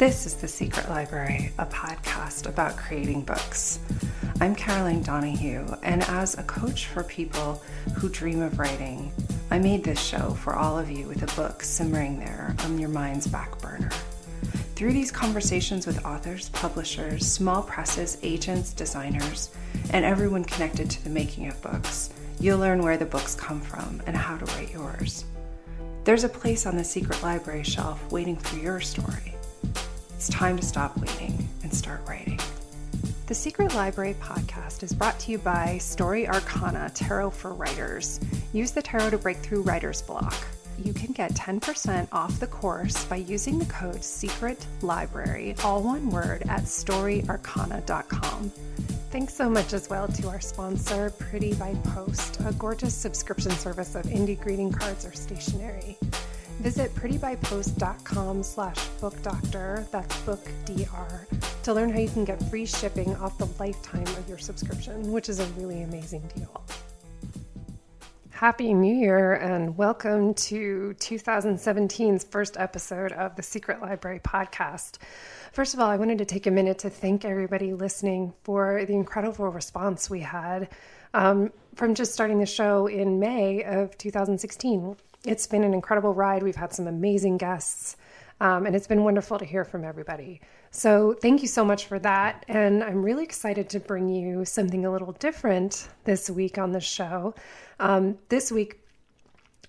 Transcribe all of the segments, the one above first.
This is The Secret Library, a podcast about creating books. I'm Caroline Donahue, and as a coach for people who dream of writing, I made this show for all of you with a book simmering there on your mind's back burner. Through these conversations with authors, publishers, small presses, agents, designers, and everyone connected to the making of books, you'll learn where the books come from and how to write yours. There's a place on the secret library shelf waiting for your story. It's time to stop waiting and start writing. The Secret Library podcast is brought to you by Story Arcana Tarot for Writers. Use the tarot to break through writer's block. You can get 10% off the course by using the code Secret Library, all one word, at storyarcana.com. Thanks so much as well to our sponsor, Pretty by Post, a gorgeous subscription service of indie greeting cards or stationery. Visit prettybypost.com slash bookdoctor, that's book DR, to learn how you can get free shipping off the lifetime of your subscription, which is a really amazing deal. Happy New Year and welcome to 2017's first episode of the Secret Library podcast. First of all, I wanted to take a minute to thank everybody listening for the incredible response we had um, from just starting the show in May of 2016. It's been an incredible ride. We've had some amazing guests, um, and it's been wonderful to hear from everybody. So, thank you so much for that. And I'm really excited to bring you something a little different this week on the show. Um, this week,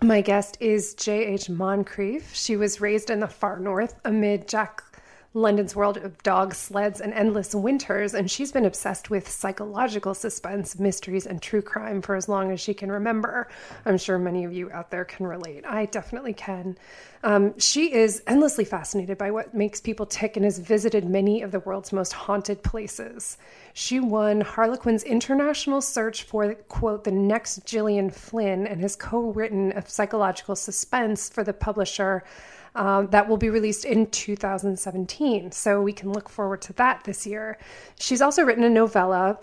my guest is J.H. Moncrieff. She was raised in the far north amid Jack London's world of dogs, sleds, and endless winters, and she's been obsessed with psychological suspense, mysteries, and true crime for as long as she can remember. I'm sure many of you out there can relate. I definitely can. Um, she is endlessly fascinated by what makes people tick and has visited many of the world's most haunted places. She won Harlequin's international search for, quote, the next Gillian Flynn and has co written a psychological suspense for the publisher um, that will be released in 2017. So we can look forward to that this year. She's also written a novella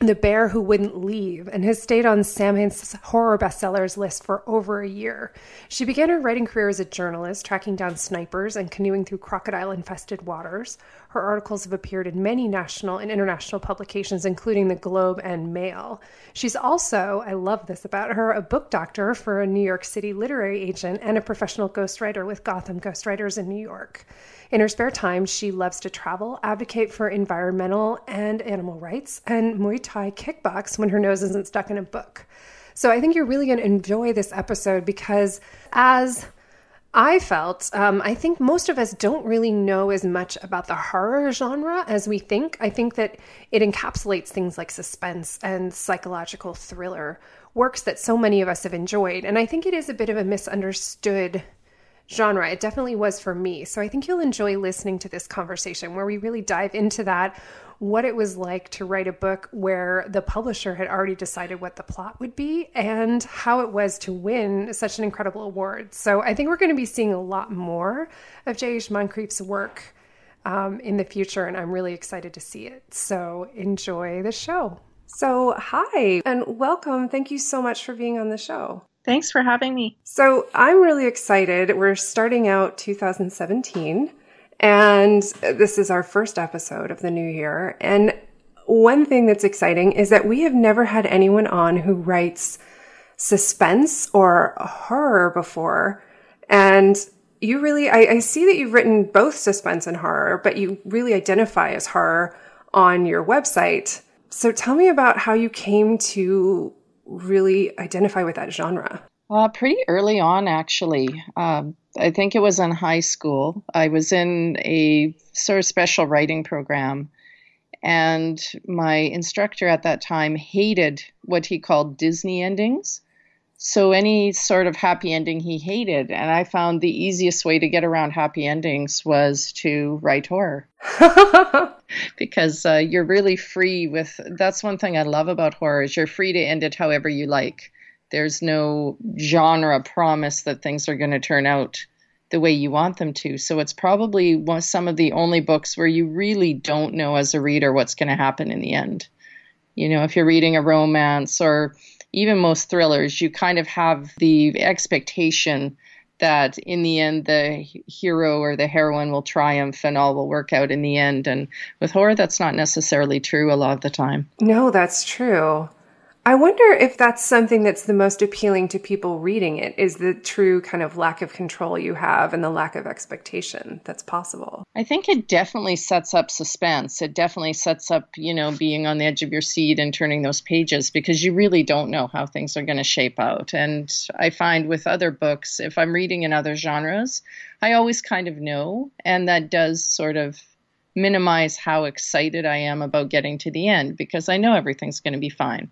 the Bear Who Wouldn't Leave, and has stayed on Samhain's horror bestsellers list for over a year. She began her writing career as a journalist, tracking down snipers and canoeing through crocodile infested waters. Her articles have appeared in many national and international publications, including the Globe and Mail. She's also, I love this about her, a book doctor for a New York City literary agent and a professional ghostwriter with Gotham Ghostwriters in New York. In her spare time, she loves to travel, advocate for environmental and animal rights, and Muay Thai kickbox when her nose isn't stuck in a book. So I think you're really going to enjoy this episode because, as I felt, um, I think most of us don't really know as much about the horror genre as we think. I think that it encapsulates things like suspense and psychological thriller works that so many of us have enjoyed. And I think it is a bit of a misunderstood genre. It definitely was for me. So I think you'll enjoy listening to this conversation where we really dive into that what it was like to write a book where the publisher had already decided what the plot would be and how it was to win such an incredible award. So I think we're going to be seeing a lot more of J.H. Moncrieff's work um, in the future, and I'm really excited to see it. So enjoy the show. So, hi and welcome. Thank you so much for being on the show. Thanks for having me. So, I'm really excited. We're starting out 2017, and this is our first episode of the new year. And one thing that's exciting is that we have never had anyone on who writes suspense or horror before. And you really, I, I see that you've written both suspense and horror, but you really identify as horror on your website. So tell me about how you came to really identify with that genre? Uh, pretty early on, actually. Um, I think it was in high school. I was in a sort of special writing program, And my instructor at that time hated what he called Disney endings. So any sort of happy ending he hated. And I found the easiest way to get around happy endings was to write horror. because uh, you're really free with that's one thing I love about horror is you're free to end it however you like. There's no genre promise that things are going to turn out the way you want them to. So it's probably one, some of the only books where you really don't know as a reader what's going to happen in the end. You know, if you're reading a romance or even most thrillers, you kind of have the expectation that in the end the hero or the heroine will triumph and all will work out in the end. And with horror, that's not necessarily true a lot of the time. No, that's true. I wonder if that's something that's the most appealing to people reading it is the true kind of lack of control you have and the lack of expectation that's possible. I think it definitely sets up suspense. It definitely sets up, you know, being on the edge of your seat and turning those pages because you really don't know how things are going to shape out. And I find with other books, if I'm reading in other genres, I always kind of know. And that does sort of minimize how excited I am about getting to the end because I know everything's going to be fine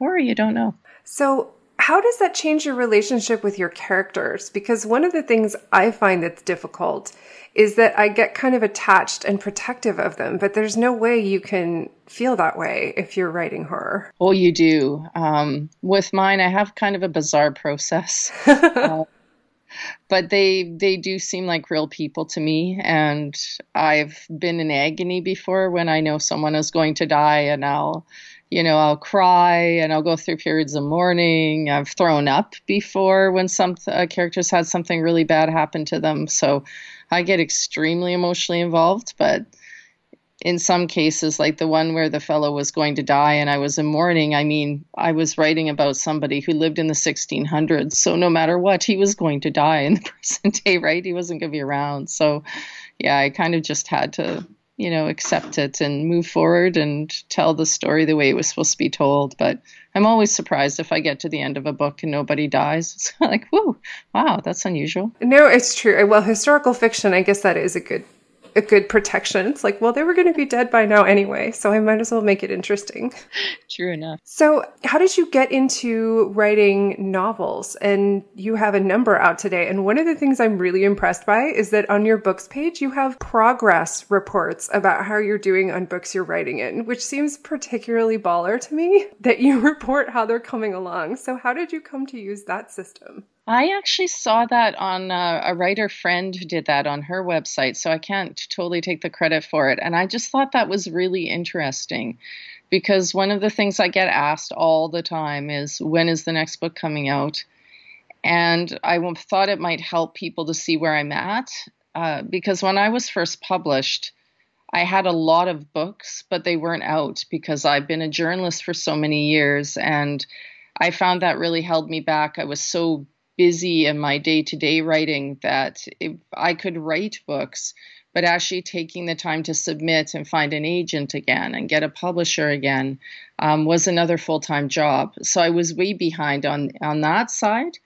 or you don't know. So, how does that change your relationship with your characters? Because one of the things I find that's difficult is that I get kind of attached and protective of them, but there's no way you can feel that way if you're writing horror. Oh, you do. Um, with mine, I have kind of a bizarre process. uh, but they they do seem like real people to me and i've been in agony before when i know someone is going to die and i'll you know, I'll cry and I'll go through periods of mourning. I've thrown up before when some uh, characters had something really bad happen to them. So I get extremely emotionally involved. But in some cases, like the one where the fellow was going to die and I was in mourning, I mean, I was writing about somebody who lived in the 1600s. So no matter what, he was going to die in the present day, right? He wasn't going to be around. So yeah, I kind of just had to you know, accept it and move forward and tell the story the way it was supposed to be told. But I'm always surprised if I get to the end of a book and nobody dies. It's like, whoa, wow, that's unusual. No, it's true. Well, historical fiction, I guess that is a good a good protection. It's like, well, they were going to be dead by now anyway, so I might as well make it interesting. True enough. So, how did you get into writing novels? And you have a number out today. And one of the things I'm really impressed by is that on your books page, you have progress reports about how you're doing on books you're writing in, which seems particularly baller to me that you report how they're coming along. So, how did you come to use that system? I actually saw that on uh, a writer friend who did that on her website, so I can't totally take the credit for it. And I just thought that was really interesting because one of the things I get asked all the time is when is the next book coming out? And I thought it might help people to see where I'm at uh, because when I was first published, I had a lot of books, but they weren't out because I've been a journalist for so many years and I found that really held me back. I was so busy in my day to day writing that I could write books, but actually taking the time to submit and find an agent again and get a publisher again um, was another full time job. So I was way behind on, on that side.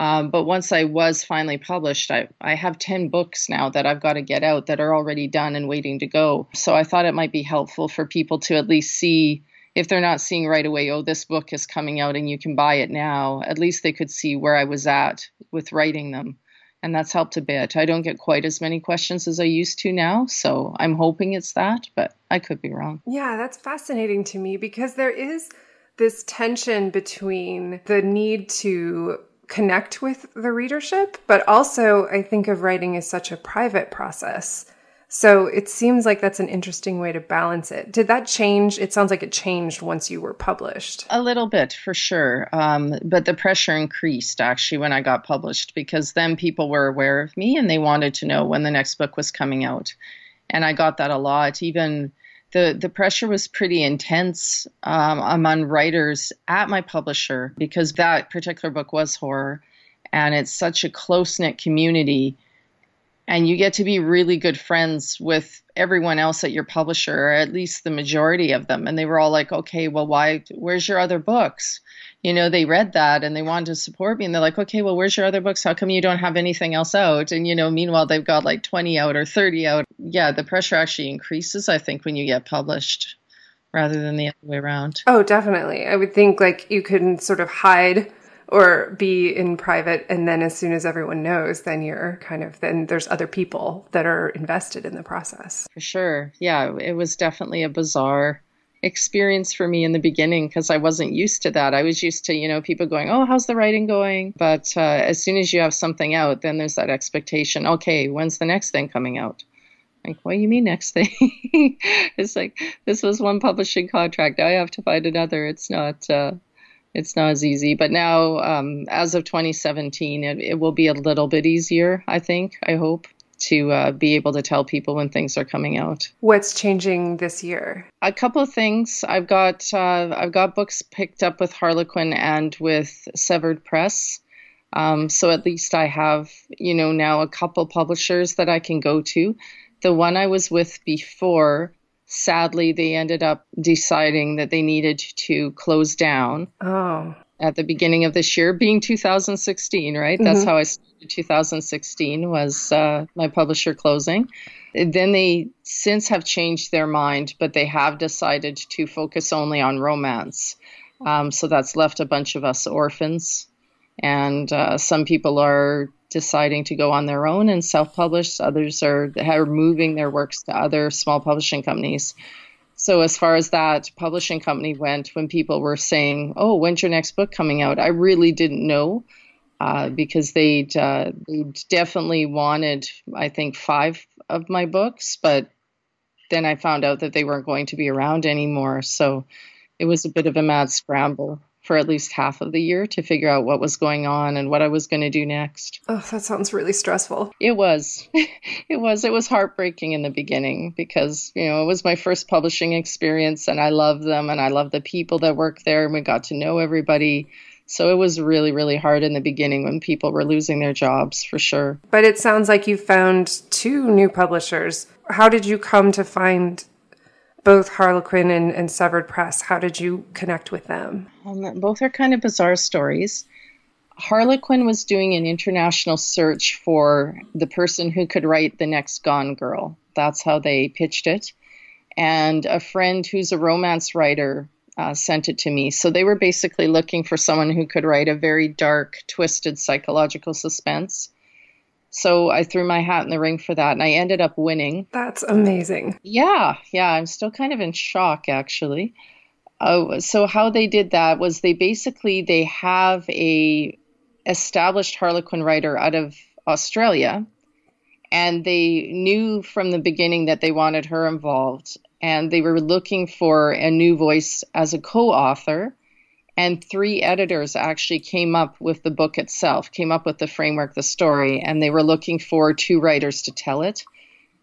Um, but once I was finally published, I, I have 10 books now that I've got to get out that are already done and waiting to go. So I thought it might be helpful for people to at least see if they're not seeing right away, oh, this book is coming out and you can buy it now, at least they could see where I was at with writing them. And that's helped a bit. I don't get quite as many questions as I used to now. So I'm hoping it's that, but I could be wrong. Yeah, that's fascinating to me because there is this tension between the need to connect with the readership, but also I think of writing as such a private process. So it seems like that's an interesting way to balance it. Did that change? It sounds like it changed once you were published. A little bit, for sure. Um, but the pressure increased actually when I got published because then people were aware of me and they wanted to know when the next book was coming out. And I got that a lot. Even the, the pressure was pretty intense um, among writers at my publisher because that particular book was horror. And it's such a close knit community and you get to be really good friends with everyone else at your publisher or at least the majority of them and they were all like okay well why where's your other books you know, they read that and they wanted to support me. And they're like, okay, well, where's your other books? How come you don't have anything else out? And, you know, meanwhile, they've got like 20 out or 30 out. Yeah, the pressure actually increases, I think, when you get published rather than the other way around. Oh, definitely. I would think like you can sort of hide or be in private and then as soon as everyone knows then you're kind of then there's other people that are invested in the process for sure yeah it was definitely a bizarre experience for me in the beginning because I wasn't used to that. I was used to, you know, people going, "Oh, how's the writing going?" But uh, as soon as you have something out, then there's that expectation. Okay, when's the next thing coming out? Like, what do you mean next thing? it's like this was one publishing contract. I have to find another. It's not. Uh, it's not as easy. But now, um, as of 2017, it, it will be a little bit easier. I think. I hope to uh, be able to tell people when things are coming out. What's changing this year? A couple of things. I've got uh, I've got books picked up with Harlequin and with Severed Press. Um, so at least I have you know now a couple publishers that I can go to. The one I was with before, sadly, they ended up deciding that they needed to close down. Oh at the beginning of this year being 2016 right mm-hmm. that's how i started 2016 was uh, my publisher closing then they since have changed their mind but they have decided to focus only on romance um, so that's left a bunch of us orphans and uh, some people are deciding to go on their own and self-publish others are, are moving their works to other small publishing companies so as far as that publishing company went, when people were saying, "Oh, when's your next book coming out?" I really didn't know uh, because they'd, uh, they'd definitely wanted, I think, five of my books, but then I found out that they weren't going to be around anymore. So it was a bit of a mad scramble for at least half of the year to figure out what was going on and what I was going to do next. Oh, that sounds really stressful. It was. it was. It was heartbreaking in the beginning because, you know, it was my first publishing experience and I love them and I love the people that work there and we got to know everybody. So it was really, really hard in the beginning when people were losing their jobs for sure. But it sounds like you found two new publishers. How did you come to find both Harlequin and, and Severed Press. How did you connect with them? Um, both are kind of bizarre stories. Harlequin was doing an international search for the person who could write the next Gone Girl. That's how they pitched it. And a friend who's a romance writer uh, sent it to me. So they were basically looking for someone who could write a very dark, twisted psychological suspense. So I threw my hat in the ring for that and I ended up winning. That's amazing. Yeah, yeah, I'm still kind of in shock actually. Uh, so how they did that was they basically they have a established Harlequin writer out of Australia and they knew from the beginning that they wanted her involved and they were looking for a new voice as a co-author and three editors actually came up with the book itself, came up with the framework, the story, and they were looking for two writers to tell it.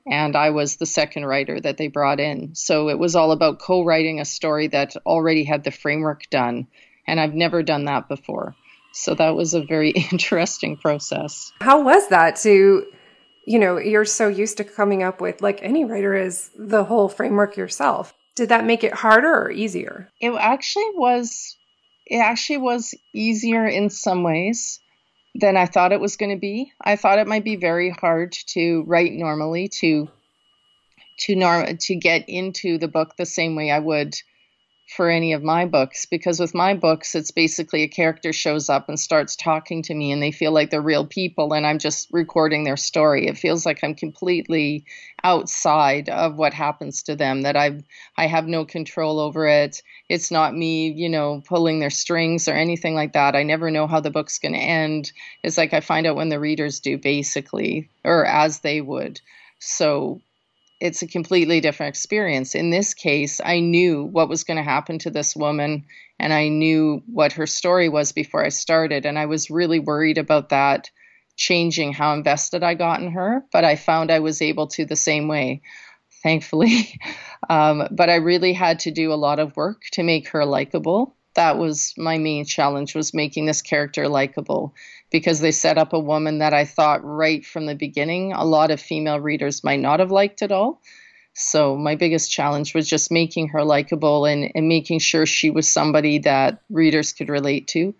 And I was the second writer that they brought in. So it was all about co writing a story that already had the framework done. And I've never done that before. So that was a very interesting process. How was that to, you know, you're so used to coming up with, like any writer is, the whole framework yourself. Did that make it harder or easier? It actually was it actually was easier in some ways than I thought it was going to be. I thought it might be very hard to write normally to to norm to get into the book the same way I would for any of my books because with my books it's basically a character shows up and starts talking to me and they feel like they're real people and I'm just recording their story. It feels like I'm completely outside of what happens to them that I I have no control over it. It's not me, you know, pulling their strings or anything like that. I never know how the book's going to end. It's like I find out when the readers do basically or as they would. So it's a completely different experience. In this case, I knew what was going to happen to this woman and I knew what her story was before I started. And I was really worried about that changing how invested I got in her, but I found I was able to the same way, thankfully. Um, but I really had to do a lot of work to make her likable. That was my main challenge was making this character likable because they set up a woman that I thought right from the beginning a lot of female readers might not have liked at all. So my biggest challenge was just making her likable and, and making sure she was somebody that readers could relate to.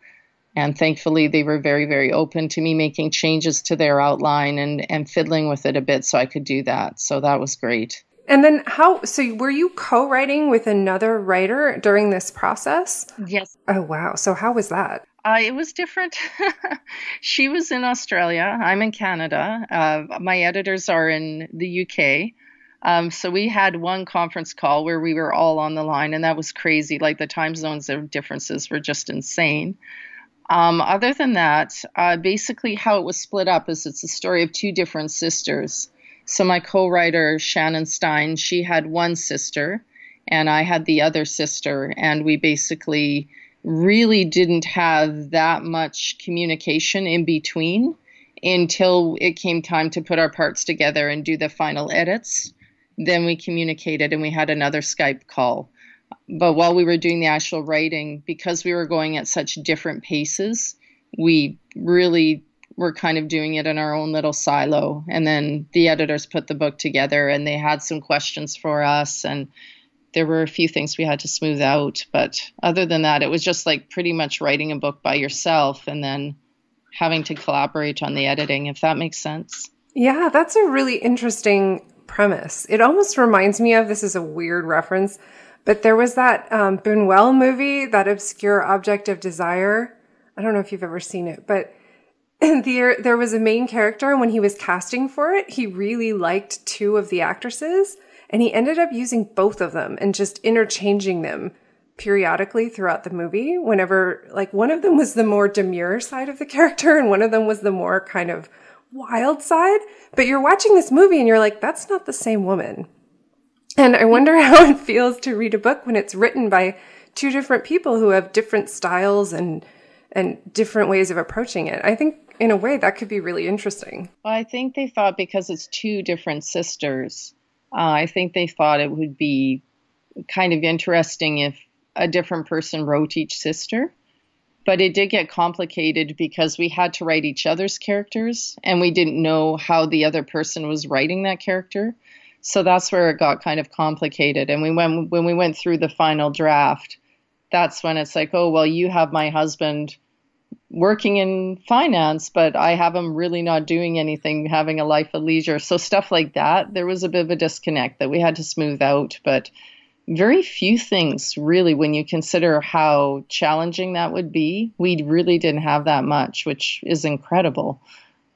And thankfully, they were very, very open to me making changes to their outline and, and fiddling with it a bit so I could do that. So that was great. And then how so were you co-writing with another writer during this process? Yes. Oh wow. So how was that? Uh, it was different. she was in Australia. I'm in Canada. Uh, my editors are in the UK. Um, so we had one conference call where we were all on the line, and that was crazy. Like the time zones of differences were just insane. Um, other than that, uh, basically how it was split up is it's a story of two different sisters. So my co-writer Shannon Stein, she had one sister, and I had the other sister, and we basically really didn't have that much communication in between until it came time to put our parts together and do the final edits. Then we communicated and we had another Skype call. But while we were doing the actual writing, because we were going at such different paces, we really were kind of doing it in our own little silo. And then the editors put the book together and they had some questions for us. And there were a few things we had to smooth out. But other than that, it was just like pretty much writing a book by yourself and then having to collaborate on the editing, if that makes sense. Yeah, that's a really interesting premise. It almost reminds me of this is a weird reference, but there was that um, Buñuel movie, that obscure object of desire. I don't know if you've ever seen it, but there there was a main character, and when he was casting for it, he really liked two of the actresses, and he ended up using both of them and just interchanging them periodically throughout the movie. Whenever like one of them was the more demure side of the character, and one of them was the more kind of wild side. But you're watching this movie and you're like, that's not the same woman. And I wonder how it feels to read a book when it's written by two different people who have different styles and and different ways of approaching it. I think in a way that could be really interesting. Well, I think they thought because it's two different sisters, uh, I think they thought it would be kind of interesting if a different person wrote each sister. But it did get complicated because we had to write each other's characters and we didn't know how the other person was writing that character. So that's where it got kind of complicated. And we went when we went through the final draft that's when it's like oh well you have my husband working in finance but i have him really not doing anything having a life of leisure. So stuff like that there was a bit of a disconnect that we had to smooth out but very few things really when you consider how challenging that would be. We really didn't have that much which is incredible.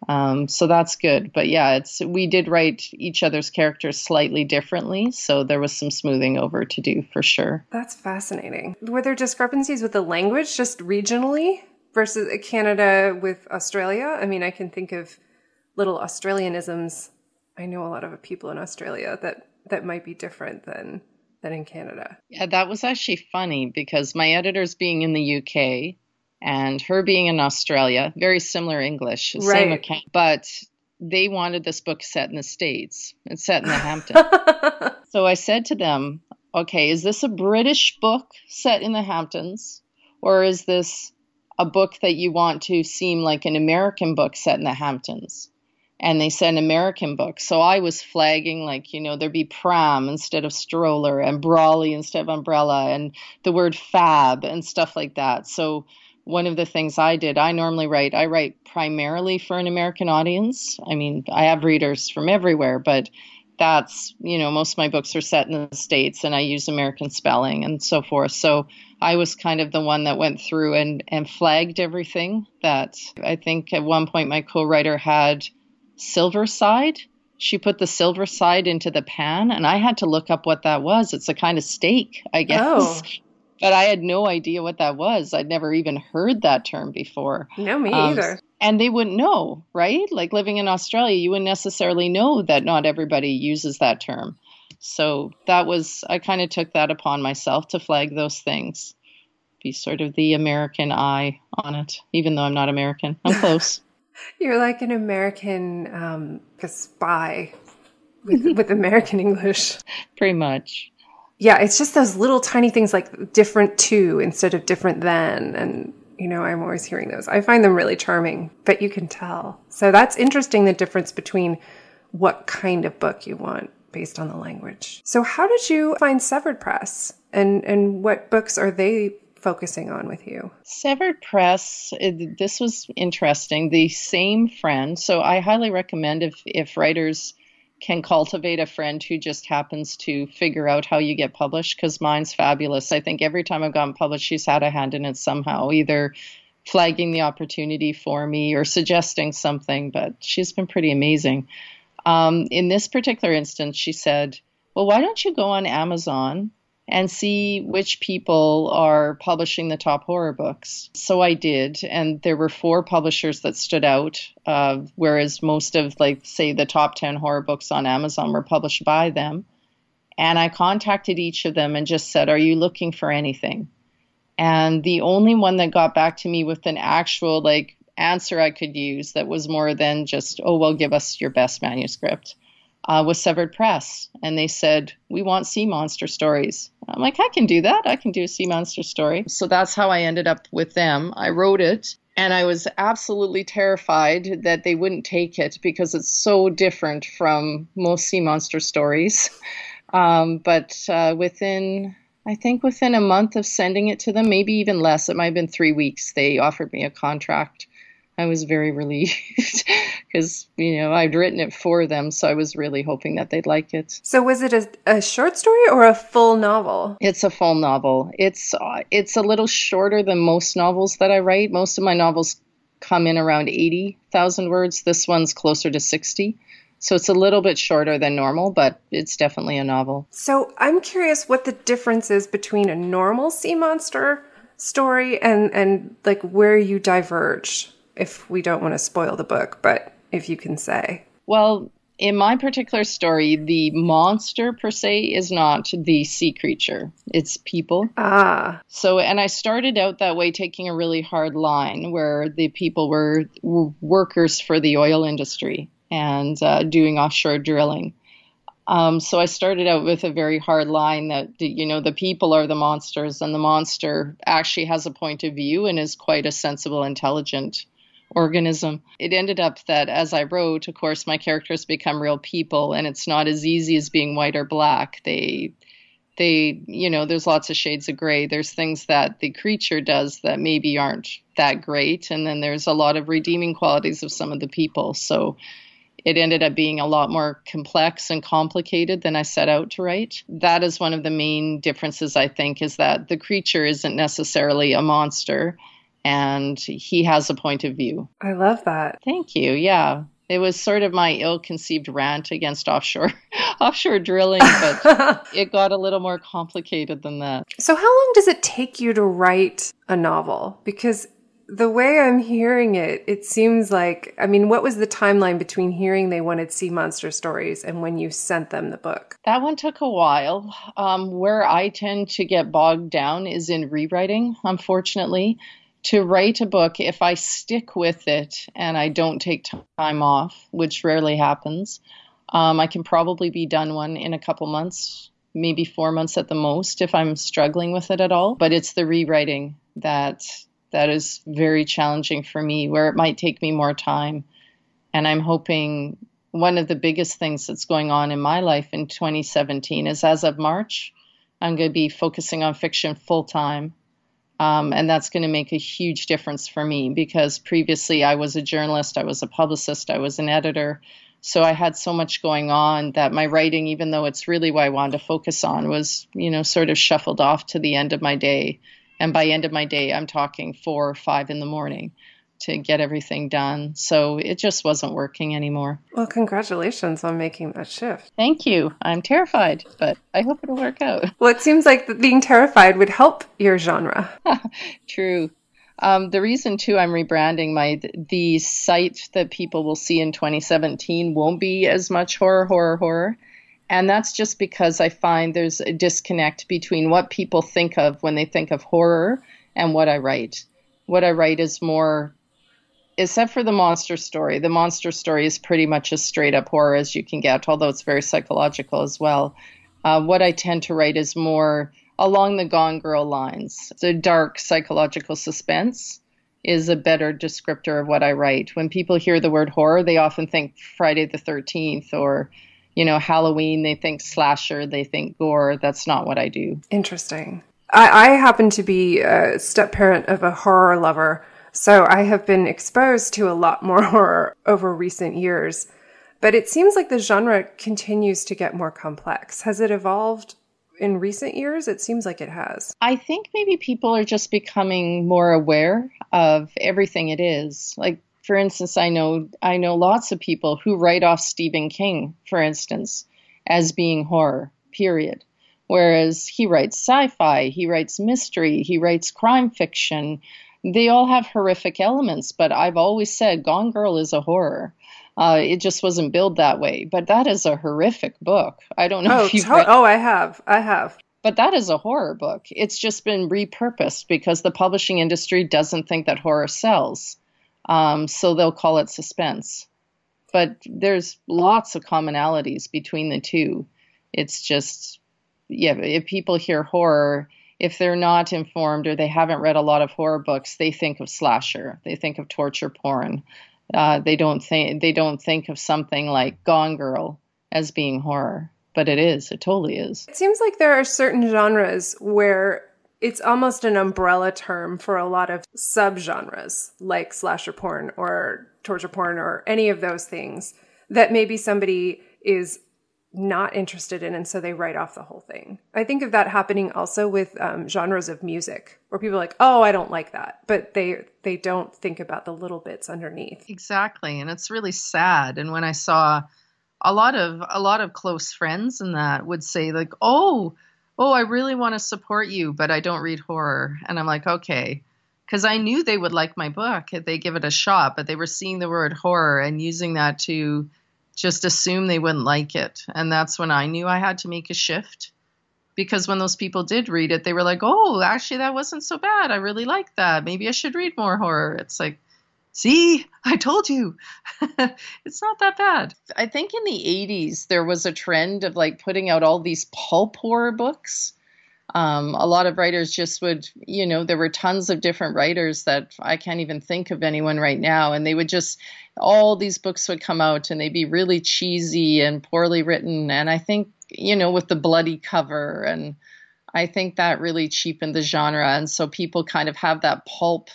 Um, so that's good. But yeah it's we did write each other's characters slightly differently so there was some smoothing over to do for sure. That's fascinating. Were there discrepancies with the language just regionally versus uh, canada with australia i mean i can think of little australianisms i know a lot of people in australia that that might be different than than in Canada. Yeah, that was actually funny because my editor's being in the UK and her being in Australia, very similar English, right. same account, but they wanted this book set in the States. It's set in the Hamptons. so I said to them, okay, is this a British book set in the Hamptons or is this a book that you want to seem like an American book set in the Hamptons? and they said American book. So I was flagging like, you know, there'd be pram instead of stroller and brolly instead of umbrella and the word fab and stuff like that. So one of the things I did, I normally write, I write primarily for an American audience. I mean, I have readers from everywhere, but that's, you know, most of my books are set in the States and I use American spelling and so forth. So I was kind of the one that went through and, and flagged everything that I think at one point my co writer had silver side. She put the silver side into the pan, and I had to look up what that was. It's a kind of steak, I guess. Oh. But I had no idea what that was. I'd never even heard that term before. No, me um, either. And they wouldn't know, right? Like living in Australia, you wouldn't necessarily know that not everybody uses that term. So that was, I kind of took that upon myself to flag those things. Be sort of the American eye on it, even though I'm not American. I'm close. You're like an American um, spy with, with American English. Pretty much. Yeah, it's just those little tiny things like different to instead of different than. And, you know, I'm always hearing those. I find them really charming, but you can tell. So that's interesting the difference between what kind of book you want based on the language. So, how did you find Severed Press, and and what books are they focusing on with you? Severed Press, this was interesting. The same friend, so I highly recommend if if writers can cultivate a friend who just happens to figure out how you get published because mine's fabulous. I think every time I've gotten published, she's had a hand in it somehow, either flagging the opportunity for me or suggesting something, but she's been pretty amazing. Um, in this particular instance, she said, Well, why don't you go on Amazon and see which people are publishing the top horror books. So I did, and there were four publishers that stood out, uh, whereas most of, like, say, the top 10 horror books on Amazon were published by them. And I contacted each of them and just said, Are you looking for anything? And the only one that got back to me with an actual, like, answer I could use that was more than just, Oh, well, give us your best manuscript uh, was Severed Press, and they said we want sea monster stories. I'm like, I can do that. I can do a sea monster story. So that's how I ended up with them. I wrote it, and I was absolutely terrified that they wouldn't take it because it's so different from most sea monster stories. Um, but uh, within I think within a month of sending it to them, maybe even less, it might have been three weeks, they offered me a contract. I was very relieved because, you know, I'd written it for them. So I was really hoping that they'd like it. So was it a, a short story or a full novel? It's a full novel. It's, uh, it's a little shorter than most novels that I write. Most of my novels come in around 80,000 words. This one's closer to 60. So it's a little bit shorter than normal, but it's definitely a novel. So I'm curious what the difference is between a normal sea monster story and and like where you diverge if we don't want to spoil the book, but if you can say. Well, in my particular story, the monster per se is not the sea creature, it's people. Ah. So, and I started out that way, taking a really hard line where the people were, were workers for the oil industry and uh, doing offshore drilling. Um, so I started out with a very hard line that you know the people are the monsters, and the monster actually has a point of view and is quite a sensible, intelligent organism. It ended up that as I wrote, of course, my characters become real people, and it's not as easy as being white or black. They they you know there's lots of shades of gray there's things that the creature does that maybe aren't that great and then there's a lot of redeeming qualities of some of the people so it ended up being a lot more complex and complicated than I set out to write. That is one of the main differences, I think, is that the creature isn't necessarily a monster and he has a point of view. I love that. Thank you. Yeah. It was sort of my ill-conceived rant against offshore offshore drilling, but it got a little more complicated than that. So how long does it take you to write a novel? Because the way I'm hearing it, it seems like, I mean, what was the timeline between hearing they wanted sea monster stories and when you sent them the book? That one took a while. Um, where I tend to get bogged down is in rewriting, unfortunately to write a book, if I stick with it and I don't take time off, which rarely happens, um, I can probably be done one in a couple months, maybe four months at the most if I'm struggling with it at all. But it's the rewriting that that is very challenging for me, where it might take me more time. And I'm hoping one of the biggest things that's going on in my life in 2017 is as of March, I'm going to be focusing on fiction full time um, and that's going to make a huge difference for me because previously I was a journalist, I was a publicist, I was an editor. So I had so much going on that my writing, even though it's really what I wanted to focus on, was, you know, sort of shuffled off to the end of my day. And by end of my day, I'm talking four or five in the morning to get everything done. So it just wasn't working anymore. Well, congratulations on making that shift. Thank you. I'm terrified, but I hope it'll work out. Well, it seems like being terrified would help your genre. True. Um, the reason too I'm rebranding my the site that people will see in 2017 won't be as much horror, horror, horror. And that's just because I find there's a disconnect between what people think of when they think of horror and what I write. What I write is more except for the monster story. The monster story is pretty much as straight up horror as you can get, although it's very psychological as well. Uh, what I tend to write is more along the Gone Girl lines. The dark psychological suspense is a better descriptor of what I write. When people hear the word horror, they often think Friday the 13th or you know, Halloween, they think slasher, they think gore. That's not what I do. Interesting. I, I happen to be a step parent of a horror lover, so I have been exposed to a lot more horror over recent years. But it seems like the genre continues to get more complex. Has it evolved in recent years? It seems like it has. I think maybe people are just becoming more aware of everything it is. Like for instance, I know I know lots of people who write off Stephen King, for instance, as being horror. Period. Whereas he writes sci-fi, he writes mystery, he writes crime fiction. They all have horrific elements, but I've always said Gone Girl is a horror. Uh, it just wasn't billed that way, but that is a horrific book. I don't know oh, if you. To- read- oh, I have, I have. But that is a horror book. It's just been repurposed because the publishing industry doesn't think that horror sells. Um, so they'll call it suspense. But there's lots of commonalities between the two. It's just, yeah, if people hear horror, if they're not informed or they haven't read a lot of horror books, they think of slasher, they think of torture porn. Uh, they don't think they don't think of something like Gone Girl as being horror, but it is. It totally is. It seems like there are certain genres where it's almost an umbrella term for a lot of subgenres like slasher porn or torture porn or any of those things that maybe somebody is not interested in and so they write off the whole thing i think of that happening also with um, genres of music where people are like oh i don't like that but they they don't think about the little bits underneath exactly and it's really sad and when i saw a lot of a lot of close friends and that would say like oh oh, I really want to support you, but I don't read horror. And I'm like, okay. Because I knew they would like my book if they give it a shot, but they were seeing the word horror and using that to just assume they wouldn't like it. And that's when I knew I had to make a shift. Because when those people did read it, they were like, oh, actually, that wasn't so bad. I really like that. Maybe I should read more horror. It's like, see, I told you. it's not that bad. I think in the 80s, there was a trend of like putting out all these pulp horror books. Um, a lot of writers just would, you know, there were tons of different writers that I can't even think of anyone right now. And they would just, all these books would come out and they'd be really cheesy and poorly written. And I think, you know, with the bloody cover. And I think that really cheapened the genre. And so people kind of have that pulp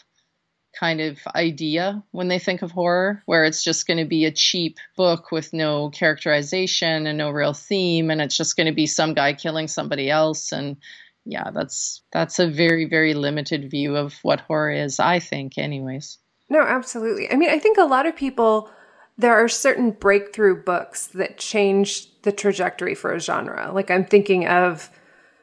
kind of idea when they think of horror, where it's just going to be a cheap book with no characterization and no real theme, and it's just going to be some guy killing somebody else. And yeah, that's that's a very very limited view of what horror is. I think, anyways. No, absolutely. I mean, I think a lot of people there are certain breakthrough books that change the trajectory for a genre. Like I'm thinking of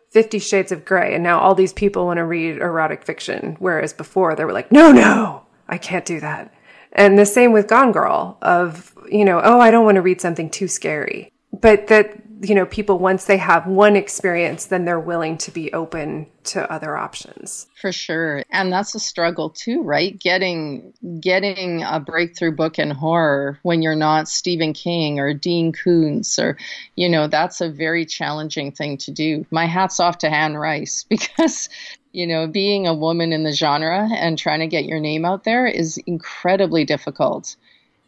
Fifty Shades of Grey, and now all these people want to read erotic fiction, whereas before they were like, no, no, I can't do that. And the same with Gone Girl of, you know, oh, I don't want to read something too scary. But that you know, people once they have one experience, then they're willing to be open to other options. For sure. And that's a struggle too, right? Getting getting a breakthrough book in horror when you're not Stephen King or Dean Koontz or you know, that's a very challenging thing to do. My hat's off to Anne Rice because you know, being a woman in the genre and trying to get your name out there is incredibly difficult.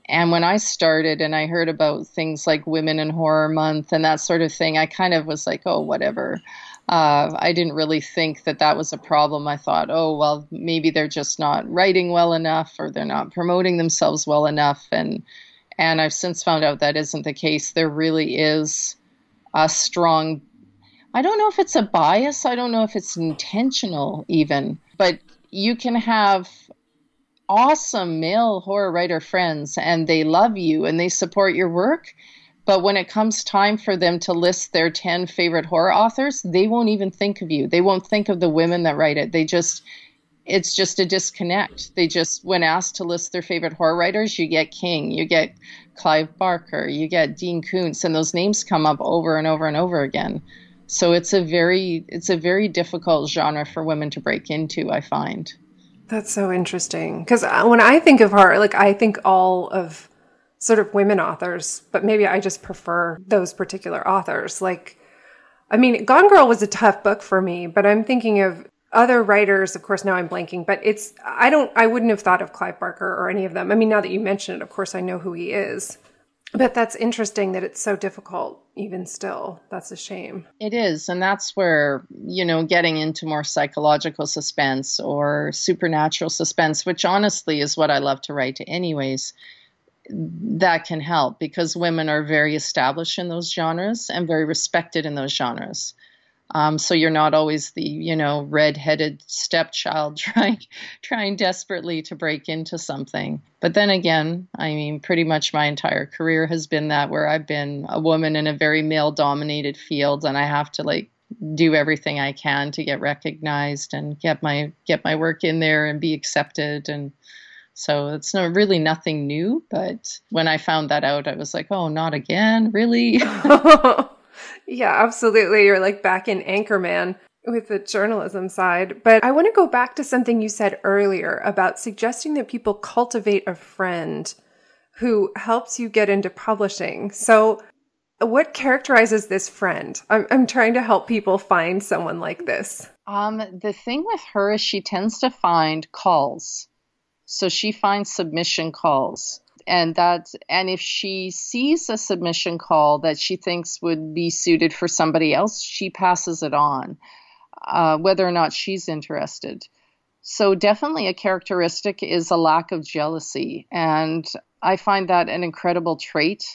And when I started and I heard about things like Women in Horror Month and that sort of thing, I kind of was like, oh, whatever. Uh, I didn't really think that that was a problem. I thought, oh, well, maybe they're just not writing well enough or they're not promoting themselves well enough. And, and I've since found out that isn't the case. There really is a strong, I don't know if it's a bias, I don't know if it's intentional even, but you can have awesome male horror writer friends and they love you and they support your work. But when it comes time for them to list their 10 favorite horror authors, they won't even think of you. They won't think of the women that write it. They just, it's just a disconnect. They just, when asked to list their favorite horror writers, you get King, you get Clive Barker, you get Dean Koontz, and those names come up over and over and over again. So it's a very, it's a very difficult genre for women to break into, I find. That's so interesting. Because uh, when I think of her, like I think all of sort of women authors, but maybe I just prefer those particular authors. Like, I mean, Gone Girl was a tough book for me, but I'm thinking of other writers. Of course, now I'm blanking, but it's, I don't, I wouldn't have thought of Clive Barker or any of them. I mean, now that you mention it, of course, I know who he is. But that's interesting that it's so difficult, even still. That's a shame. It is. And that's where, you know, getting into more psychological suspense or supernatural suspense, which honestly is what I love to write, to anyways, that can help because women are very established in those genres and very respected in those genres. Um, so you're not always the you know red-headed stepchild trying trying desperately to break into something. But then again, I mean, pretty much my entire career has been that where I've been a woman in a very male-dominated field, and I have to like do everything I can to get recognized and get my get my work in there and be accepted and so it's not really nothing new, but when I found that out, I was like, oh, not again, really? yeah, absolutely. You're like back in Anchorman with the journalism side. But I want to go back to something you said earlier about suggesting that people cultivate a friend who helps you get into publishing. So, what characterizes this friend? I'm, I'm trying to help people find someone like this. Um, the thing with her is she tends to find calls. So she finds submission calls and that and if she sees a submission call that she thinks would be suited for somebody else she passes it on uh, whether or not she's interested. So definitely a characteristic is a lack of jealousy and i find that an incredible trait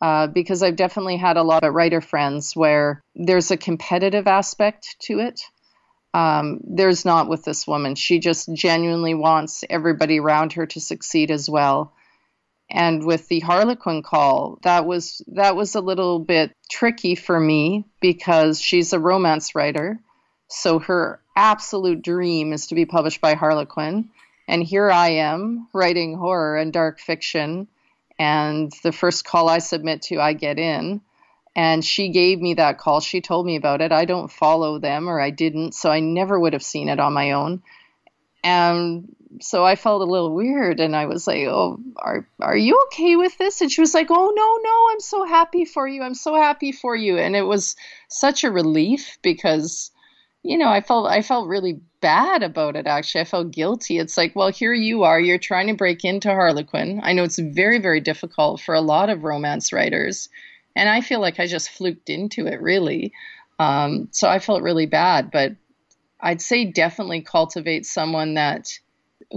uh, because i've definitely had a lot of writer friends where there's a competitive aspect to it. Um, there's not with this woman. She just genuinely wants everybody around her to succeed as well and with the harlequin call that was that was a little bit tricky for me because she's a romance writer. So her absolute dream is to be published by harlequin. And here i am writing horror and dark fiction. And the first call i submit to i get in. And she gave me that call. She told me about it. I don't follow them or i didn't. So i never would have seen it on my own and so I felt a little weird and I was like, "Oh, are are you okay with this?" And she was like, "Oh, no, no, I'm so happy for you. I'm so happy for you." And it was such a relief because you know, I felt I felt really bad about it actually. I felt guilty. It's like, well, here you are, you're trying to break into Harlequin. I know it's very very difficult for a lot of romance writers, and I feel like I just fluked into it really. Um, so I felt really bad, but I'd say definitely cultivate someone that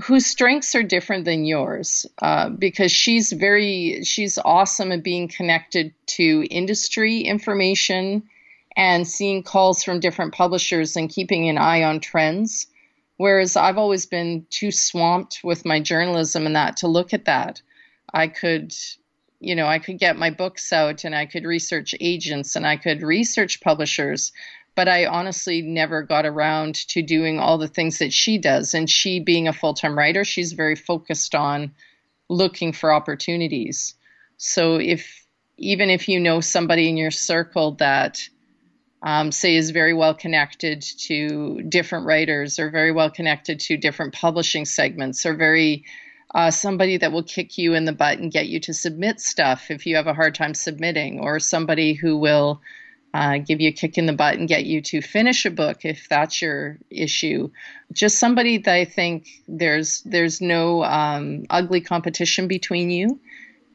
whose strengths are different than yours uh, because she's very she's awesome at being connected to industry information and seeing calls from different publishers and keeping an eye on trends. Whereas i've always been too swamped with my journalism and that to look at that. I could you know i could get my books out and i could research agents and i could research publishers but I honestly never got around to doing all the things that she does. And she, being a full time writer, she's very focused on looking for opportunities. So if even if you know somebody in your circle that um, say is very well connected to different writers or very well connected to different publishing segments or very uh, somebody that will kick you in the butt and get you to submit stuff if you have a hard time submitting or somebody who will uh, give you a kick in the butt and get you to finish a book if that's your issue. Just somebody that I think there's there's no um, ugly competition between you,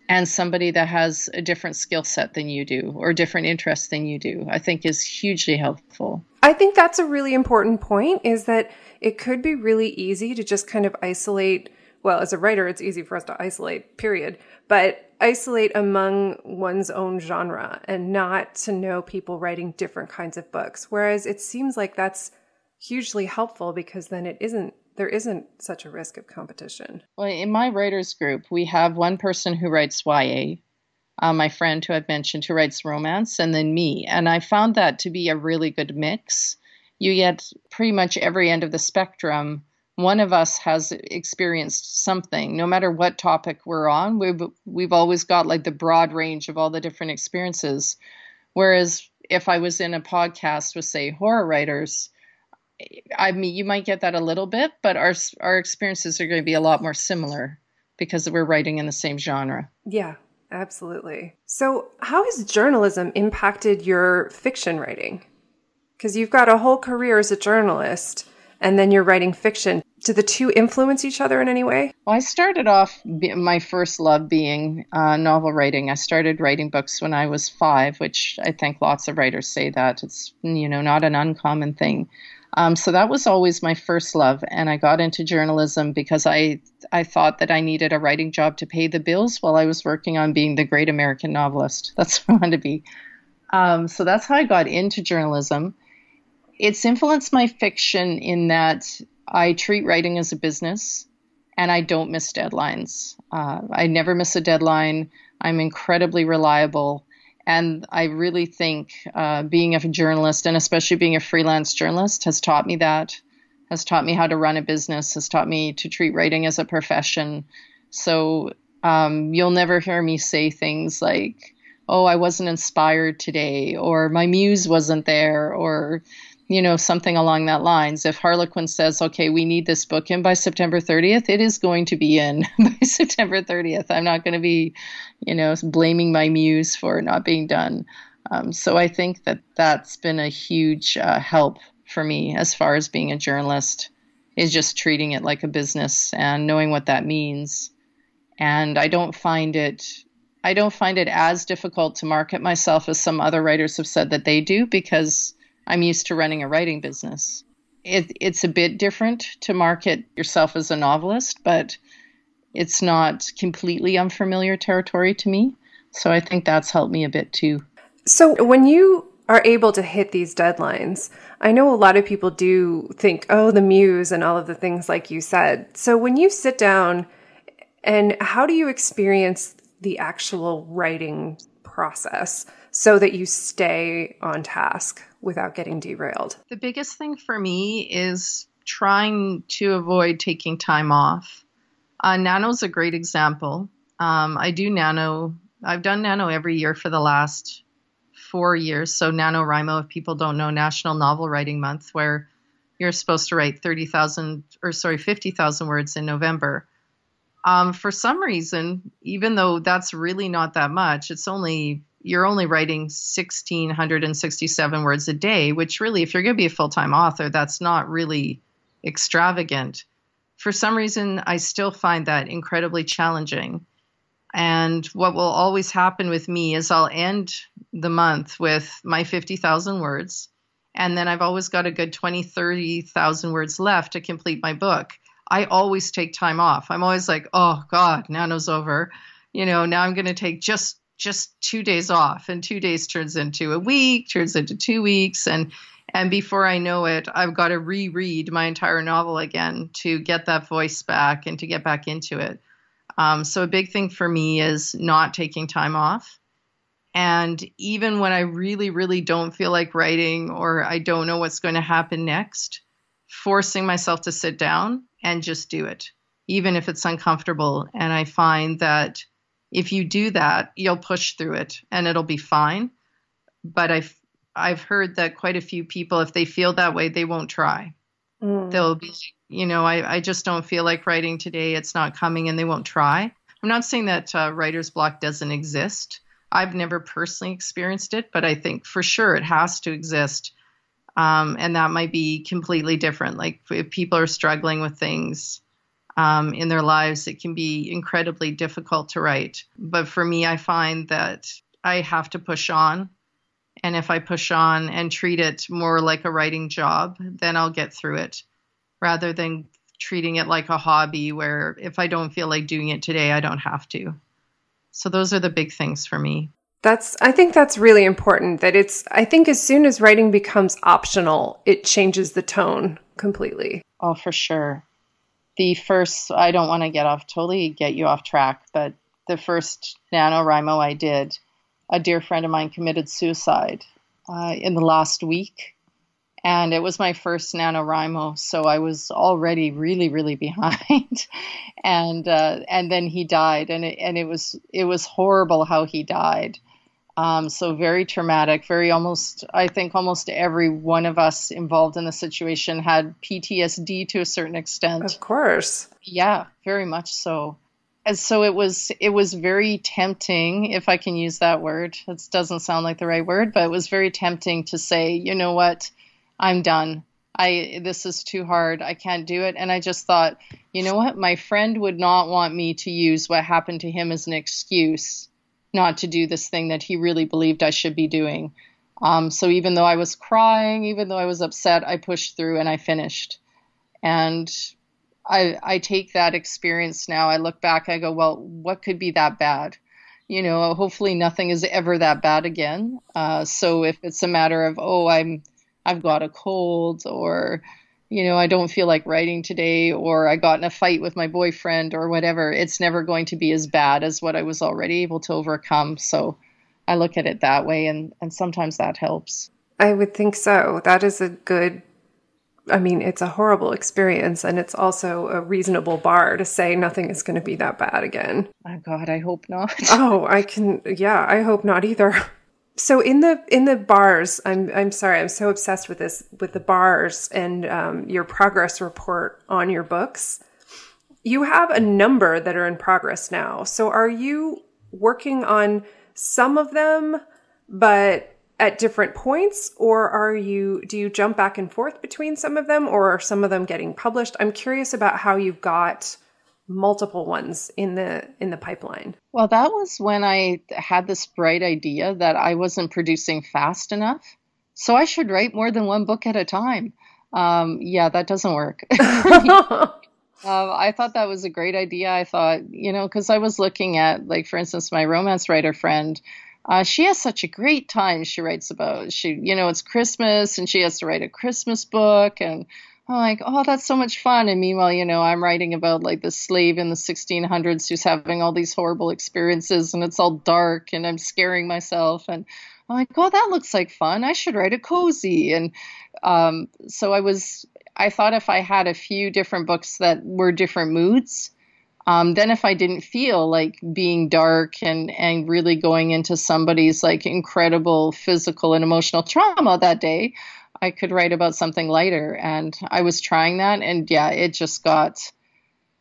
and somebody that has a different skill set than you do or different interests than you do. I think is hugely helpful. I think that's a really important point. Is that it could be really easy to just kind of isolate. Well, as a writer, it's easy for us to isolate. Period. But isolate among one's own genre and not to know people writing different kinds of books. Whereas it seems like that's hugely helpful because then it isn't there isn't such a risk of competition. Well, in my writers group, we have one person who writes YA, uh, my friend who I've mentioned who writes romance, and then me. And I found that to be a really good mix. You get pretty much every end of the spectrum one of us has experienced something. No matter what topic we're on we've we've always got like the broad range of all the different experiences. Whereas if i was in a podcast with say horror writers i mean you might get that a little bit but our our experiences are going to be a lot more similar because we're writing in the same genre. Yeah absolutely. So how has journalism impacted your fiction writing? Because you've got a whole career as a journalist and then you're writing fiction. do the two influence each other in any way? Well, I started off my first love being uh, novel writing. I started writing books when I was five, which I think lots of writers say that it's you know not an uncommon thing. Um, so that was always my first love, and I got into journalism because I I thought that I needed a writing job to pay the bills while I was working on being the great American novelist. That's what I wanted to be. Um, so that's how I got into journalism. It's influenced my fiction in that I treat writing as a business and I don't miss deadlines. Uh, I never miss a deadline. I'm incredibly reliable. And I really think uh, being a journalist and especially being a freelance journalist has taught me that, has taught me how to run a business, has taught me to treat writing as a profession. So um, you'll never hear me say things like, oh, I wasn't inspired today, or my muse wasn't there, or you know, something along that lines. If Harlequin says, okay, we need this book in by September 30th, it is going to be in by September 30th. I'm not going to be, you know, blaming my muse for not being done. Um, so I think that that's been a huge uh, help for me as far as being a journalist is just treating it like a business and knowing what that means. And I don't find it I don't find it as difficult to market myself as some other writers have said that they do because I'm used to running a writing business. It, it's a bit different to market yourself as a novelist, but it's not completely unfamiliar territory to me. So I think that's helped me a bit too. So when you are able to hit these deadlines, I know a lot of people do think, oh, the muse and all of the things like you said. So when you sit down, and how do you experience the actual writing process so that you stay on task? Without getting derailed? The biggest thing for me is trying to avoid taking time off. Uh, Nano's a great example. Um, I do Nano, I've done Nano every year for the last four years. So, NaNoWriMo, if people don't know, National Novel Writing Month, where you're supposed to write 30,000 or sorry, 50,000 words in November. Um, for some reason, even though that's really not that much, it's only you're only writing 1667 words a day which really if you're going to be a full-time author that's not really extravagant. For some reason i still find that incredibly challenging. And what will always happen with me is i'll end the month with my 50000 words and then i've always got a good 20 30000 words left to complete my book. I always take time off. I'm always like oh god nano's over. You know now i'm going to take just just two days off and two days turns into a week turns into two weeks and and before i know it i've got to reread my entire novel again to get that voice back and to get back into it. Um, so a big thing for me is not taking time off. And even when i really really don't feel like writing or i don't know what's going to happen next forcing myself to sit down and just do it even if it's uncomfortable. And i find that if you do that, you'll push through it and it'll be fine. But I've I've heard that quite a few people, if they feel that way, they won't try. Mm. They'll be, you know, I, I just don't feel like writing today. It's not coming, and they won't try. I'm not saying that uh, writer's block doesn't exist. I've never personally experienced it, but I think for sure it has to exist. Um, and that might be completely different. Like if people are struggling with things, um, in their lives, it can be incredibly difficult to write. But for me, I find that I have to push on. And if I push on and treat it more like a writing job, then I'll get through it rather than treating it like a hobby where if I don't feel like doing it today, I don't have to. So those are the big things for me. That's I think that's really important that it's I think as soon as writing becomes optional, it changes the tone completely. Oh, for sure the first i don't want to get off totally get you off track but the first NaNoWriMo i did a dear friend of mine committed suicide uh, in the last week. And it was my first NaNoWriMo so i was already really really behind. And uh, and then he died and it, and it was it was horrible how he died um, so very traumatic, very almost, I think almost every one of us involved in the situation had PTSD to a certain extent. Of course. Yeah, very much so. And so it was, it was very tempting, if I can use that word. It doesn't sound like the right word, but it was very tempting to say, you know what, I'm done. I this is too hard. I can't do it. And I just thought, you know what? My friend would not want me to use what happened to him as an excuse not to do this thing that he really believed I should be doing. Um, so even though I was crying, even though I was upset, I pushed through and I finished. And I I take that experience now. I look back, I go, well, what could be that bad? You know, hopefully nothing is ever that bad again. Uh, so if it's a matter of, oh, I'm I've got a cold or you know, I don't feel like writing today or I got in a fight with my boyfriend or whatever, it's never going to be as bad as what I was already able to overcome. So I look at it that way and and sometimes that helps. I would think so. That is a good I mean, it's a horrible experience and it's also a reasonable bar to say nothing is going to be that bad again. Oh god, I hope not. oh, I can yeah, I hope not either. so in the in the bars i'm i'm sorry i'm so obsessed with this with the bars and um, your progress report on your books. You have a number that are in progress now. So are you working on some of them but at different points? Or are you do you jump back and forth between some of them? Or are some of them getting published? I'm curious about how you got multiple ones in the in the pipeline. Well that was when i had this bright idea that i wasn't producing fast enough. So i should write more than one book at a time. Um, yeah that doesn't work. Uh, i thought that was a great idea. I thought you know because i was looking at like for instance my romance writer friend uh, she has such a great time. She writes about she you know it's christmas and she has to write a christmas book and I'm like, oh, that's so much fun. And meanwhile, you know, I'm writing about like the slave in the 1600s who's having all these horrible experiences and it's all dark and I'm scaring myself. And I'm like, oh, that looks like fun. I should write a cozy. And um, so I was, I thought if I had a few different books that were different moods, um, then if I didn't feel like being dark and and really going into somebody's like incredible physical and emotional trauma that day, I could write about something lighter. And I was trying that, and yeah, it just got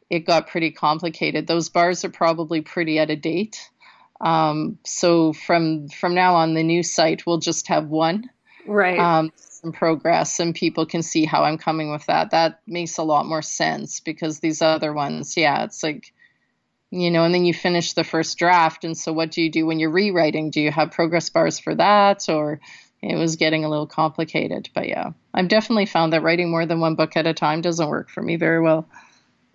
it got pretty complicated. Those bars are probably pretty out of date. Um, so from from now on, the new site will just have one, right? Um, some progress, and people can see how I'm coming with that. That makes a lot more sense because these other ones, yeah, it's like you know, and then you finish the first draft. And so, what do you do when you're rewriting? Do you have progress bars for that, or it was getting a little complicated. But yeah, I've definitely found that writing more than one book at a time doesn't work for me very well.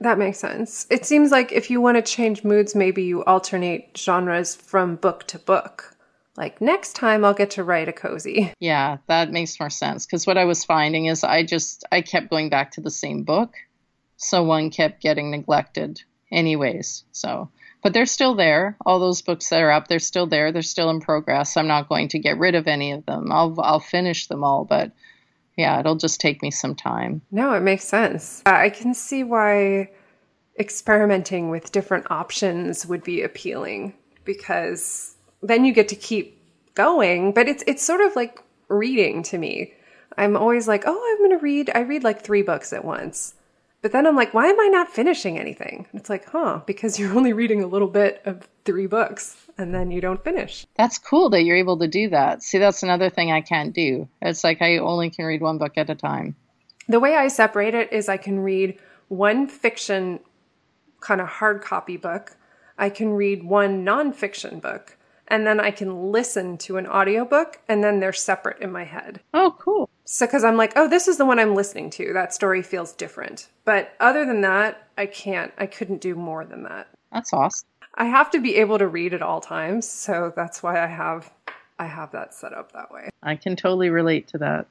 That makes sense. It seems like if you want to change moods, maybe you alternate genres from book to book. Like next time I'll get to write a cozy. Yeah, that makes more sense because what I was finding is I just I kept going back to the same book. So one kept getting neglected anyways. So but they're still there. All those books that are up, they're still there. They're still in progress. I'm not going to get rid of any of them. I'll I'll finish them all, but yeah, it'll just take me some time. No, it makes sense. Uh, I can see why experimenting with different options would be appealing because then you get to keep going, but it's it's sort of like reading to me. I'm always like, "Oh, I'm going to read I read like 3 books at once." But then I'm like, why am I not finishing anything? It's like, huh, because you're only reading a little bit of three books and then you don't finish. That's cool that you're able to do that. See, that's another thing I can't do. It's like I only can read one book at a time. The way I separate it is I can read one fiction kind of hard copy book, I can read one nonfiction book, and then I can listen to an audiobook and then they're separate in my head. Oh, cool. So, because I'm like, oh, this is the one I'm listening to. That story feels different. But other than that, I can't, I couldn't do more than that. That's awesome. I have to be able to read at all times. So that's why I have, I have that set up that way. I can totally relate to that.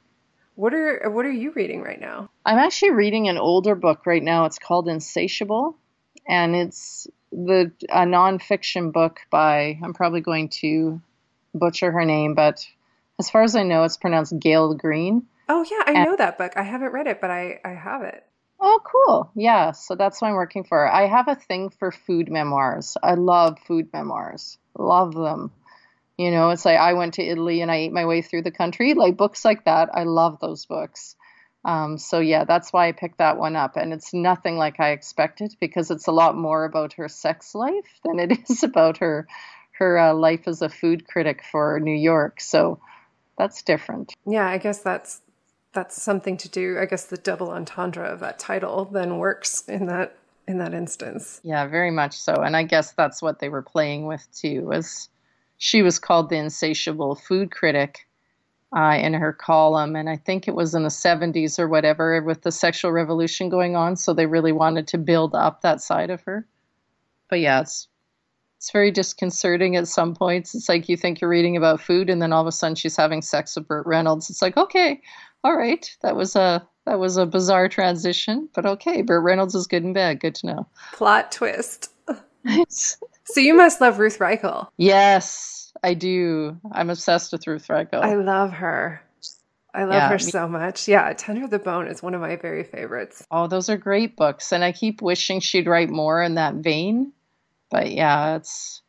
What are, what are you reading right now? I'm actually reading an older book right now. It's called Insatiable. And it's the a nonfiction book by, I'm probably going to butcher her name, but as far as I know, it's pronounced Gael Greene. Oh yeah, I and, know that book. I haven't read it, but I I have it. Oh, cool. Yeah, so that's what I'm working for. I have a thing for food memoirs. I love food memoirs. Love them. You know, it's like I went to Italy and I ate my way through the country. Like books like that, I love those books. Um, so yeah, that's why I picked that one up, and it's nothing like I expected because it's a lot more about her sex life than it is about her her uh, life as a food critic for New York. So that's different. Yeah, I guess that's that's something to do. I guess the double entendre of that title then works in that in that instance. Yeah, very much so. And I guess that's what they were playing with too. Was she was called the insatiable food critic uh, in her column, and I think it was in the 70s or whatever with the sexual revolution going on. So they really wanted to build up that side of her. But yeah, it's it's very disconcerting at some points. It's like you think you're reading about food, and then all of a sudden she's having sex with Burt Reynolds. It's like, okay, all right, that was a that was a bizarre transition, but okay, Burt Reynolds is good and bad. Good to know. Plot twist. so you must love Ruth Reichl. Yes, I do. I'm obsessed with Ruth Reichl. I love her. I love yeah, her so much. Yeah, Tender of the Bone is one of my very favorites. Oh, those are great books, and I keep wishing she'd write more in that vein but yeah, it's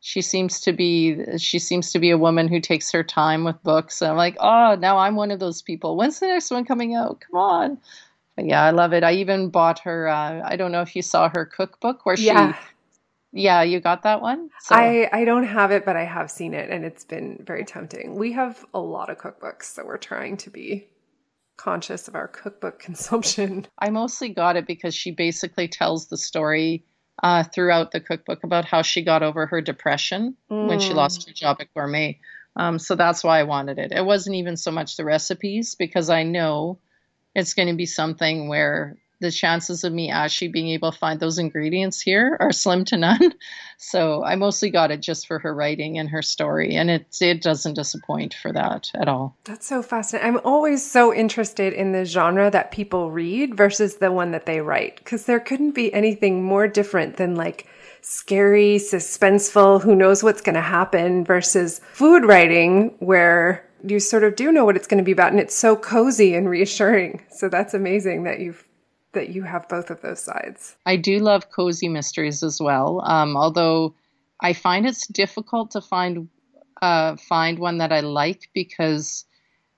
she seems to be she seems to be a woman who takes her time with books. And I'm like, oh, now I'm one of those people. When's the next one coming out? Come on. But yeah, I love it. I even bought her. Uh, I don't know if you saw her cookbook where she. Yeah. Yeah, you got that one. So. I I don't have it, but I have seen it, and it's been very tempting. We have a lot of cookbooks, so we're trying to be conscious of our cookbook consumption. I mostly got it because she basically tells the story uh, throughout the cookbook about how she got over her depression mm. when she lost mm. her job at Gourmet. Um, so that's why I wanted it. It wasn't even so much the recipes because I know it's going to be something where the chances of me actually being able to find those ingredients here are slim to none. So I mostly got it just for her writing and her story, and it it doesn't disappoint for that at all. That's so fascinating. I'm always so interested in the genre that people read versus the one that they write because there couldn't be anything more different than like scary, suspenseful, who knows what's going to happen versus food writing where you sort of do know what it's going to be about and it's so cozy and reassuring. So that's amazing that you've that you have both of those sides. I do love cozy mysteries as well. Um, although I find it's difficult to find uh, find one that I like because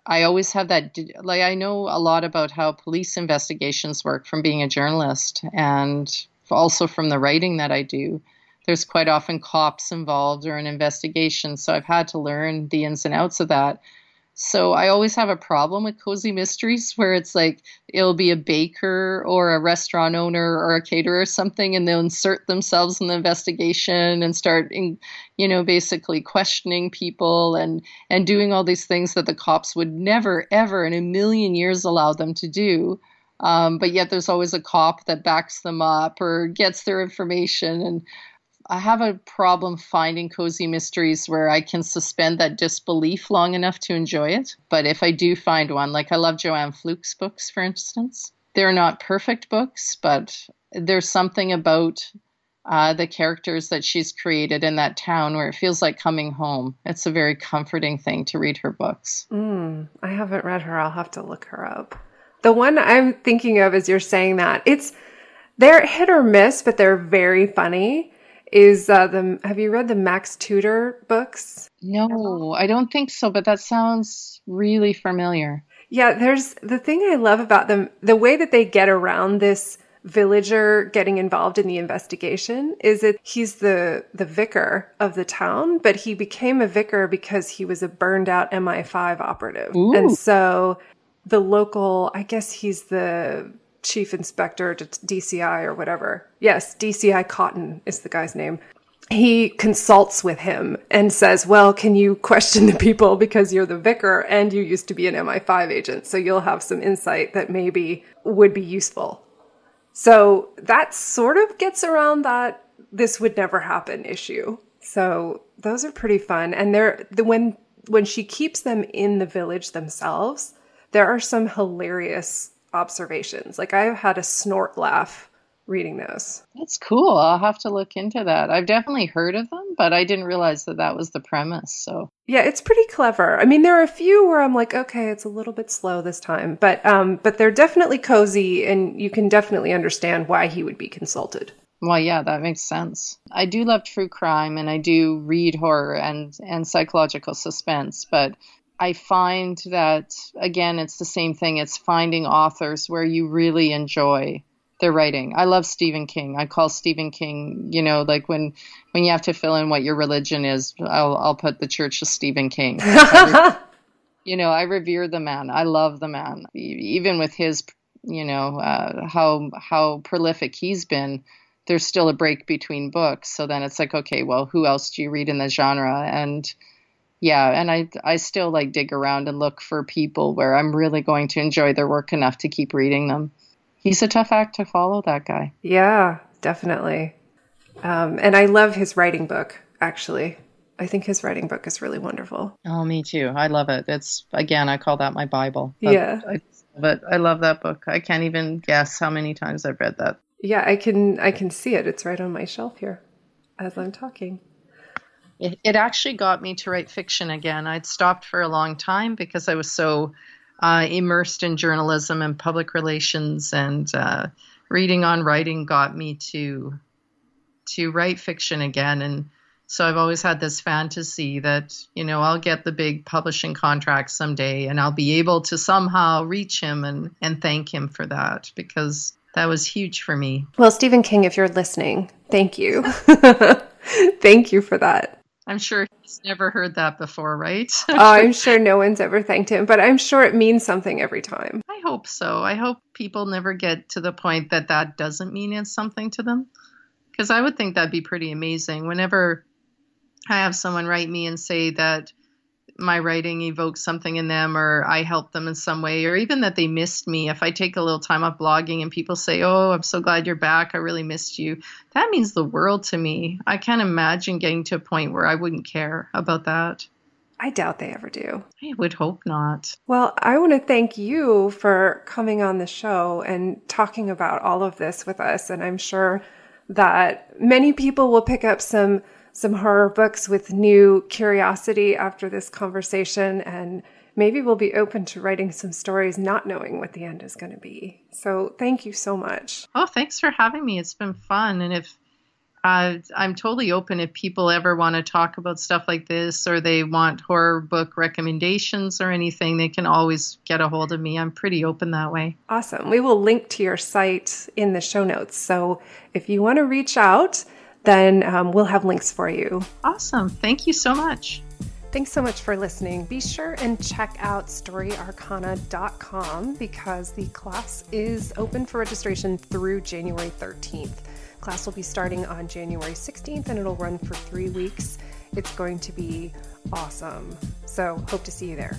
I always have that like I know a lot about how police investigations work from being a journalist and also from the writing that I do. There's quite often cops involved or an investigation, so I've had to learn the ins and outs of that. So I always have a problem with cozy mysteries where it's like it'll be a baker or a restaurant owner or a caterer or something, and they'll insert themselves in the investigation and start, in, you know, basically questioning people and and doing all these things that the cops would never, ever in a million years allow them to do. Um, but yet there's always a cop that backs them up or gets their information and I have a problem finding cozy mysteries where I can suspend that disbelief long enough to enjoy it. But if I do find one, like I love Joanne Fluke's books, for instance, they're not perfect books, but there's something about uh, the characters that she's created in that town where it feels like coming home. It's a very comforting thing to read her books. Mm, I haven't read her. I'll have to look her up. The one I'm thinking of as you're saying that, it's they're hit or miss, but they're very funny is uh, the have you read the Max Tudor books? No, I don't think so, but that sounds really familiar. Yeah, there's the thing I love about them, the way that they get around this villager getting involved in the investigation is that he's the the vicar of the town, but he became a vicar because he was a burned out MI5 operative. Ooh. And so the local, I guess he's the chief inspector to DCI or whatever. Yes, DCI Cotton is the guy's name. He consults with him and says, Well, can you question the people because you're the vicar and you used to be an MI5 agent? So you'll have some insight that maybe would be useful. So that sort of gets around that this would never happen issue. So those are pretty fun. And they're the when when she keeps them in the village themselves, there are some hilarious observations. Like I've had a snort laugh reading those. That's cool. I'll have to look into that. I've definitely heard of them, but I didn't realize that that was the premise. So yeah, it's pretty clever. I mean, there are a few where I'm like, okay, it's a little bit slow this time, but um, but they're definitely cozy, and you can definitely understand why he would be consulted. Well, yeah, that makes sense. I do love true crime, and I do read horror and and psychological suspense, but I find that again, it's the same thing. It's finding authors where you really enjoy their writing. I love Stephen King. I call Stephen King, you know, like when when you have to fill in what your religion is, I'll I'll put the Church of Stephen King. You know, I revere the man. I love the man. Even with his, you know, uh, how how prolific he's been, there's still a break between books. So then it's like, okay, well, who else do you read in the genre? And yeah, and I I still like dig around and look for people where I'm really going to enjoy their work enough to keep reading them. He's a tough act to follow, that guy. Yeah, definitely. Um, and I love his writing book, actually. I think his writing book is really wonderful. Oh, me too. I love it. It's again, I call that my Bible. yeah. I, but I love that book. I can't even guess how many times I've read that. Yeah, I can I can see it. It's right on my shelf here as I'm talking. It, it actually got me to write fiction again. I'd stopped for a long time because I was so uh, immersed in journalism and public relations, and uh, reading on writing got me to to write fiction again. And so I've always had this fantasy that, you know, I'll get the big publishing contract someday and I'll be able to somehow reach him and, and thank him for that because that was huge for me. Well, Stephen King, if you're listening, thank you. thank you for that. I'm sure he's never heard that before, right? oh, I'm sure no one's ever thanked him, but I'm sure it means something every time. I hope so. I hope people never get to the point that that doesn't mean it's something to them because I would think that'd be pretty amazing. Whenever I have someone write me and say that my writing evokes something in them or I help them in some way or even that they missed me. If I take a little time off blogging and people say, "Oh, I'm so glad you're back. I really missed you." That means the world to me. I can't imagine getting to a point where I wouldn't care about that. I doubt they ever do. I would hope not. Well, I want to thank you for coming on the show and talking about all of this with us and I'm sure that many people will pick up some some horror books with new curiosity after this conversation and maybe we'll be open to writing some stories not knowing what the end is going to be. So, thank you so much. Oh, thanks for having me. It's been fun and if uh, I'm totally open if people ever want to talk about stuff like this or they want horror book recommendations or anything, they can always get a hold of me. I'm pretty open that way. Awesome. We will link to your site in the show notes. So if you want to reach out, then um, we'll have links for you. Awesome. Thank you so much. Thanks so much for listening. Be sure and check out storyarcana.com because the class is open for registration through January 13th. Class will be starting on January 16th and it'll run for three weeks. It's going to be awesome. So, hope to see you there.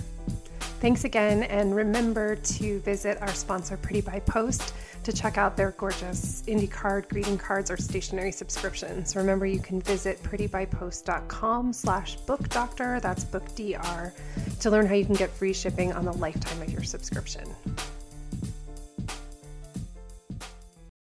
Thanks again, and remember to visit our sponsor, Pretty by Post, to check out their gorgeous indie card, greeting cards, or stationery subscriptions. Remember, you can visit prettybypost.com slash bookdoctor, that's book DR, to learn how you can get free shipping on the lifetime of your subscription.